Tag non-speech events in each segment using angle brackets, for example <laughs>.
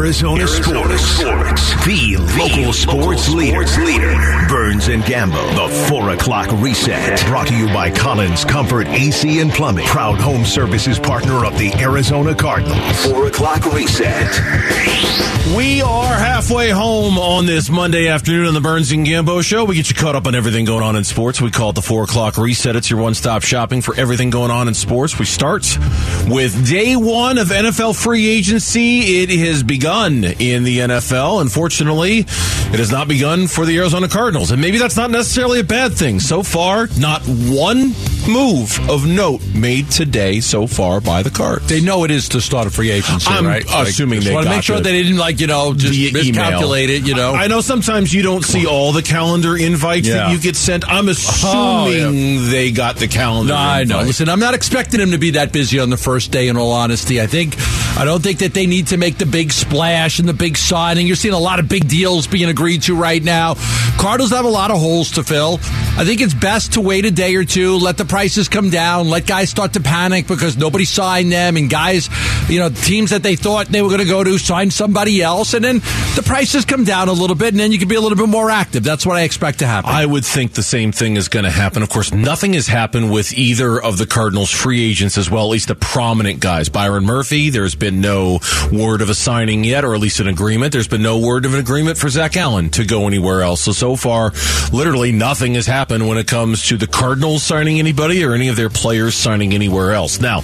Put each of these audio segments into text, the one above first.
Arizona, Arizona sports. sports. The, the local, sports, local leader. sports leader. Burns and Gambo. The 4 o'clock reset. Brought to you by Collins Comfort AC and Plumbing. Proud home services partner of the Arizona Cardinals. 4 o'clock reset. We are halfway home on this Monday afternoon on the Burns and Gambo show. We get you caught up on everything going on in sports. We call it the 4 o'clock reset. It's your one stop shopping for everything going on in sports. We start with day one of NFL free agency. It has begun in the NFL. Unfortunately, it has not begun for the Arizona Cardinals. And maybe that's not necessarily a bad thing. So far, not one move of note made today so far by the Cards. They know it is to start a free agency, I'm right? assuming like, they want to make sure the, they didn't like you know just miscalculate it. You know, I know sometimes you don't see all the calendar invites yeah. that you get sent. I'm assuming oh, yeah. they got the calendar. No, I know. Listen, I'm not expecting them to be that busy on the first day. In all honesty, I think I don't think that they need to make the big splash and the big signing. You're seeing a lot of big deals being agreed to right now. Cardinals have a lot of holes to fill. I think it's best to wait a day or two, let the prices come down, let guys start to panic because nobody signed them, and guys, you know, teams that they thought they were going to go to sign somebody else, and then the prices come down a little bit, and then you can be a little bit more active. That's what I expect to happen. I would think the same thing is going to happen. Of course, nothing has happened with either of the Cardinals' free agents as well, at least the prominent guys. Byron Murphy, there's been no word of a signing yet, or at least an agreement. There's been no word of an agreement for Zach Allen to go anywhere else. So, so far, literally nothing has happened when it comes to the Cardinals signing anybody or any of their players signing anywhere else. Now,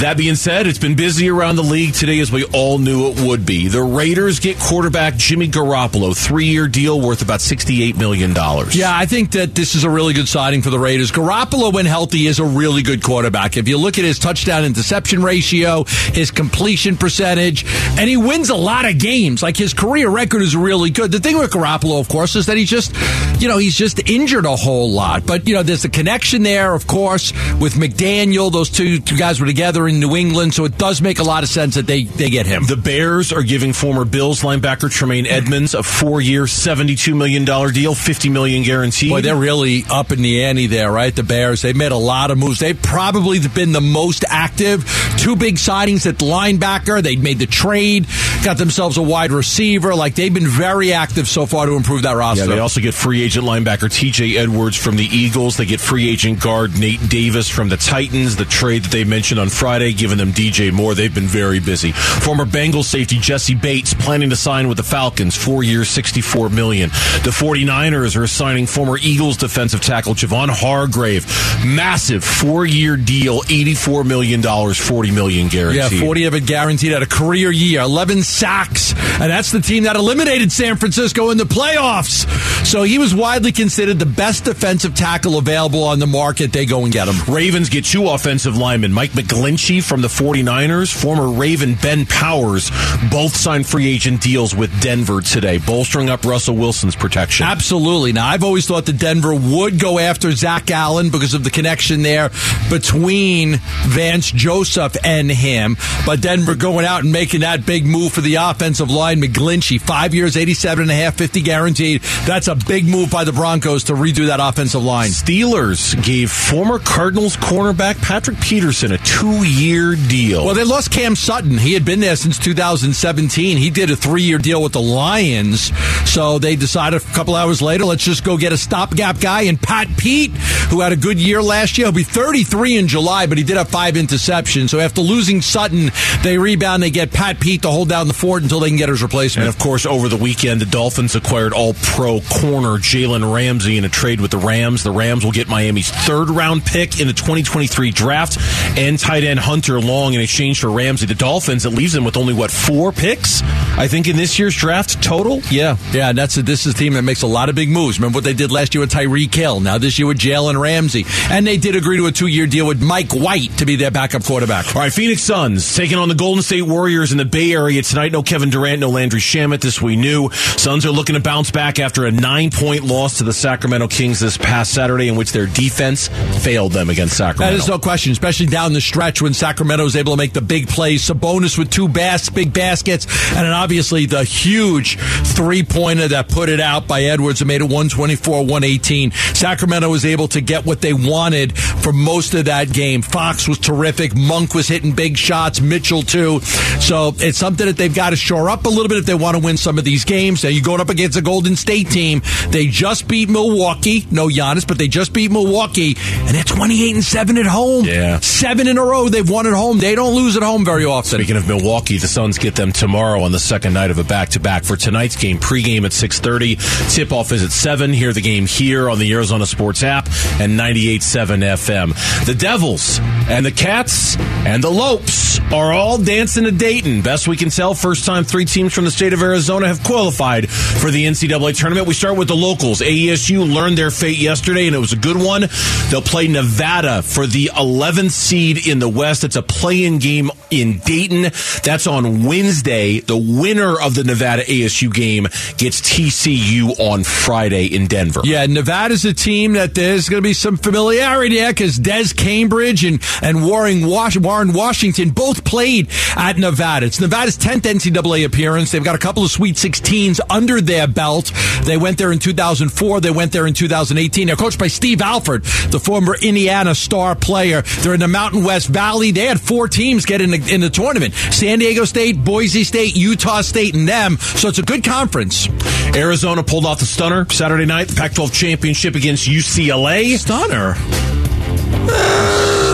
that being said, it's been busy around the league today as we all knew it would be. The Raiders get quarterback Jimmy Garoppolo, three year deal worth about $68 million. Yeah, I think that this is a really good signing for the Raiders. Garoppolo, when healthy, is a really good quarterback. If you look at his touchdown interception ratio, his completion percentage, and he wins a lot of games. Like his career record is really good. The thing with Garoppolo, of course, is that he's just, you know, he's just injured a whole lot. But, you know, there's a connection there, of course, with McDaniel. Those two, two guys were together in New England, so it does make a lot of sense that they, they get him. The Bears are giving former Bills linebacker Tremaine Edmunds a four-year, $72 million deal, 50 million guaranteed. Boy, they're really up in the ante there, right? The Bears, they made a lot of moves. They've probably been the most active. Two big signings at linebacker. They made the trade, got themselves a wide receiver. Like, they've been very active so far to improve that roster. Yeah, they also get free agent linebacker TJ Edwards from the Eagles. They get free agent guard Nate Davis from the Titans. The trade that they mentioned on Friday, giving them DJ Moore. They've been very busy. Former Bengals safety Jessie Bates planning to sign with the Falcons, four years, 64 million. The 49ers are signing former Eagles defensive tackle Javon Hargrave. Massive four year deal, $84 million, 40 million guaranteed. Yeah, 40 of it guaranteed at a career year, 11 sacks. And that's the team that eliminated San Francisco in the playoffs. So he was widely considered the best defensive tackle available on the market. They go and get him. Ravens get two offensive linemen, Mike McGlinchey from the 49ers, former Raven Ben Powers, both signed free agent deals with Denver today, bolstering up Russell Wilson's protection. Absolutely. Now, I've always thought that Denver would go after Zach Allen because of the connection there between Vance Joseph and him. But Denver going out and making that big move for the offensive line, McGlinchey, five years, 87 and a half, 50 guaranteed. That's a big move by the Broncos to redo that offensive line. Steelers gave former Cardinals cornerback Patrick Peterson a two year deal. Well, they lost Cam Sutton. He had been there since 2017. He did a three year deal with the Lions. So they decided a couple hours later, let's just go get a stopgap guy. And Pat Pete, who had a good year last year, he'll be 33 in July, but he did have five interceptions. So after losing Sutton, they rebound. They get Pat Pete to hold down the fort until they can get his replacement. And of course, over the weekend, the Dolphins acquired all pro corner Jalen Ramsey in a trade with the Rams. The Rams will get Miami's third round pick in the 2023 draft and tight end Hunter Long in exchange for Ramsey. The Dolphins, it leaves them with only, what, four picks? I think in this year's draft total? Yeah. Yeah, and that's a, this is a team that makes a lot of big moves. Remember what they did last year with Tyreek Hill. Now this year with Jalen Ramsey. And they did agree to a two year deal with Mike White to be their backup quarterback. All right, Phoenix Suns taking on the Golden State Warriors in the Bay Area tonight. No Kevin Durant, no Landry Shamet. This we knew. Suns are looking to bounce back after a nine point loss to the Sacramento Kings this past Saturday, in which their defense failed them against Sacramento. That is no question, especially down the stretch when Sacramento was able to make the big plays. Sabonis with two bas- big baskets, and then obviously the huge three pointer that put it out by Edwards and made it 124 118. Sacramento was able to get what they wanted for most of that game. Fox was terrific. Monk was hitting big shots. Mitchell, too. So it's something that they've they've got to shore up a little bit if they want to win some of these games. Now you're going up against a Golden State team. They just beat Milwaukee. No Giannis, but they just beat Milwaukee, and they're 28 and seven at home. Yeah, seven in a row they've won at home. They don't lose at home very often. Speaking of Milwaukee, the Suns get them tomorrow on the second night of a back-to-back for tonight's game. Pregame at 6:30. Tip-off is at seven. Hear the game here on the Arizona Sports app and 98.7 FM. The Devils and the Cats and the Lopes are all dancing to Dayton. Best we can tell, first time three teams from the state of Arizona have qualified for the NCAA tournament. We start with the locals. ASU learned their fate yesterday, and it was a good one. They'll play Nevada for the 11th seed in the West. It's a play-in game in Dayton. That's on Wednesday. The winner of the Nevada ASU game gets TCU on Friday in Denver. Yeah, Nevada's a team that there's going to be some familiarity there because Des Cambridge and, and Warren, Was- Warren Washington both played at Nevada. It's Nevada's 10th NCAA appearance. They've got a couple of Sweet 16s under their belt. They went there in 2004. They went there in 2018. They're coached by Steve Alford, the former Indiana star player. They're in the Mountain West Valley. They had four teams get in the, in the tournament. San Diego State, Boise State, Utah State, and them. So it's a good conference. Arizona pulled off the stunner Saturday night, Pac 12 championship against UCLA. Stunner.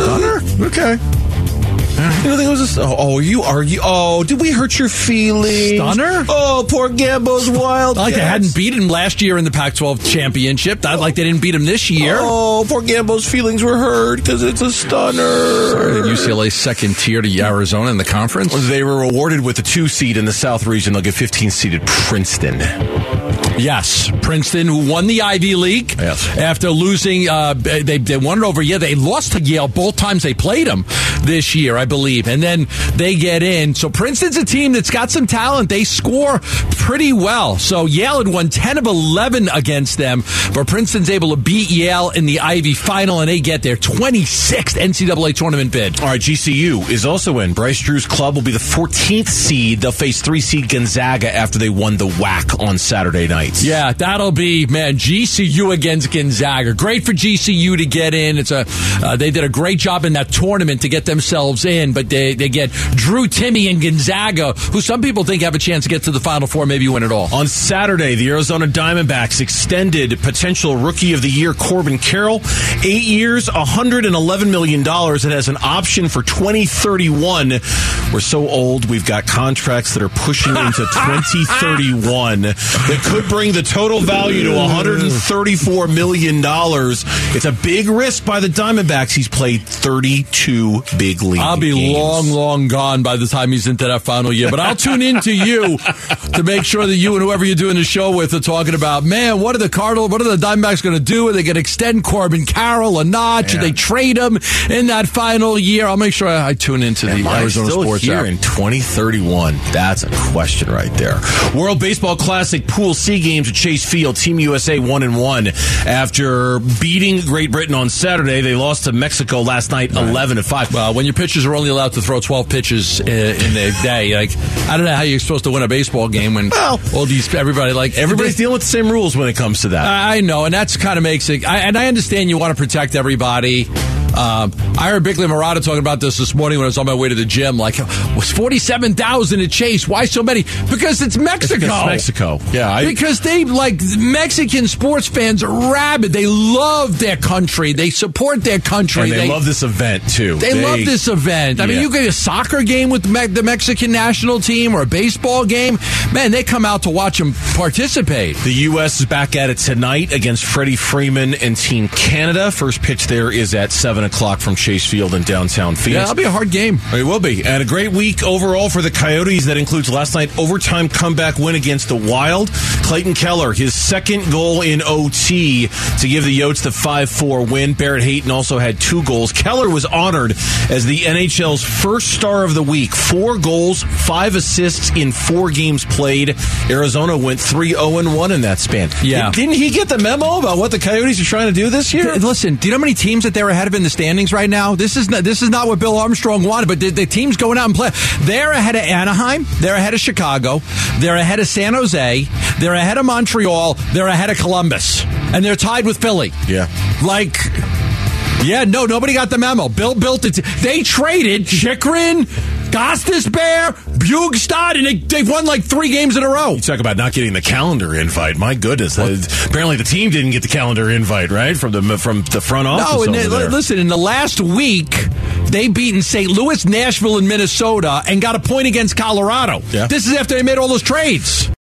Stunner? Okay. You think it was a, oh, oh, you are you oh did we hurt your feelings? Stunner? Oh poor Gambo's wild like they hadn't beat him last year in the Pac-12 championship. Not like they didn't beat him this year. Oh poor Gambo's feelings were hurt because it's a stunner. Sorry, UCLA second tier to Arizona in the conference. They were awarded with a two seed in the South region. They'll get 15 seeded Princeton Yes, Princeton, who won the Ivy League yes. after losing. Uh, they they won it over. Yeah, they lost to Yale both times they played them this year, I believe, and then they get in. So Princeton's a team that's got some talent. They score pretty well. So Yale had won ten of eleven against them, but Princeton's able to beat Yale in the Ivy final, and they get their twenty sixth NCAA tournament bid. All right, GCU is also in. Bryce Drew's club will be the 14th seed. They'll face three seed Gonzaga after they won the WAC on Saturday night. Yeah, that'll be man GCU against Gonzaga. Great for GCU to get in. It's a uh, they did a great job in that tournament to get themselves in, but they they get Drew Timme and Gonzaga, who some people think have a chance to get to the Final Four, maybe win it all. On Saturday, the Arizona Diamondbacks extended potential Rookie of the Year Corbin Carroll eight years, 111 million dollars. It has an option for 2031. We're so old, we've got contracts that are pushing into <laughs> 2031 that could bring the total value to 134 million dollars. It's a big risk by the Diamondbacks. He's played 32 big league. I'll be games. long, long gone by the time he's into that final year. But I'll tune in to you to make sure that you and whoever you're doing the show with are talking about. Man, what are the Cardinals? What are the Diamondbacks going to do? Are they going to extend Corbin Carroll or not? Should they trade him in that final year? I'll make sure I, tune into the Arizona still Sports here in 2031. That's a question right there. World Baseball Classic Pool C games at Chase Field. Team USA one and one after beating Great Britain on Saturday. They lost to Mexico last night, right. 11 to five. Well, when your pitchers are only allowed to throw 12 pitches uh, in a day, like I don't know how you're supposed to win a baseball game when well, all these everybody like everybody's dealing with the same rules when it comes to that. I know, and that's kind of makes it. I, and I understand you want to protect everybody. Um, I heard Bickley Marotta talking about this this morning when I was on my way to the gym. Like, was forty-seven thousand at Chase? Why so many? Because it's Mexico. It's Mexico. Yeah. I, because they like Mexican sports fans are rabid. They love their country. They support their country. And they, they love this event too. They, they, love this event. I yeah. mean, you get a soccer game with the Mexican national team or a baseball game. Man, they come out to watch them participate. The U.S. is back at it tonight against Freddie Freeman and Team Canada. First pitch there is at seven o'clock from Chase Field in downtown Phoenix. Yeah, that'll be a hard game. It will be. And a great week overall for the Coyotes. That includes last night overtime comeback win against the Wild. Clayton Keller, his second goal in OT to give the Yotes the 5-4 win. Barrett Hayton also had two goals. Keller was honored as the NHL's first star of the week. Four goals, five assists in four games played. Arizona went 3-0-1 in that span. Yeah. Didn't he get the memo about what the Coyotes are trying to do this year? Listen, do you know how many teams that they're ahead of in the standings right now? This is not, this is not what Bill Armstrong wanted, but the, the team's going out and play. They're ahead of Anaheim. They're ahead of Chicago. They're ahead of San Jose. They're ahead of Montreal. They're ahead of Columbus. And they're tied with Philly. Yeah. Like, yeah, no, nobody got the memo. Bill built it. They traded Chychrun. Gostisbehere, Bjugstad, and they, they've won like three games in a row. You talk about not getting the calendar invite. My goodness. Uh, apparently the team didn't get the calendar invite, right? From the from the front office. No, and they- listen, in the last week, they beaten St. Louis, Nashville, and Minnesota and got a point against Colorado. Yeah. This is after they made all those trades.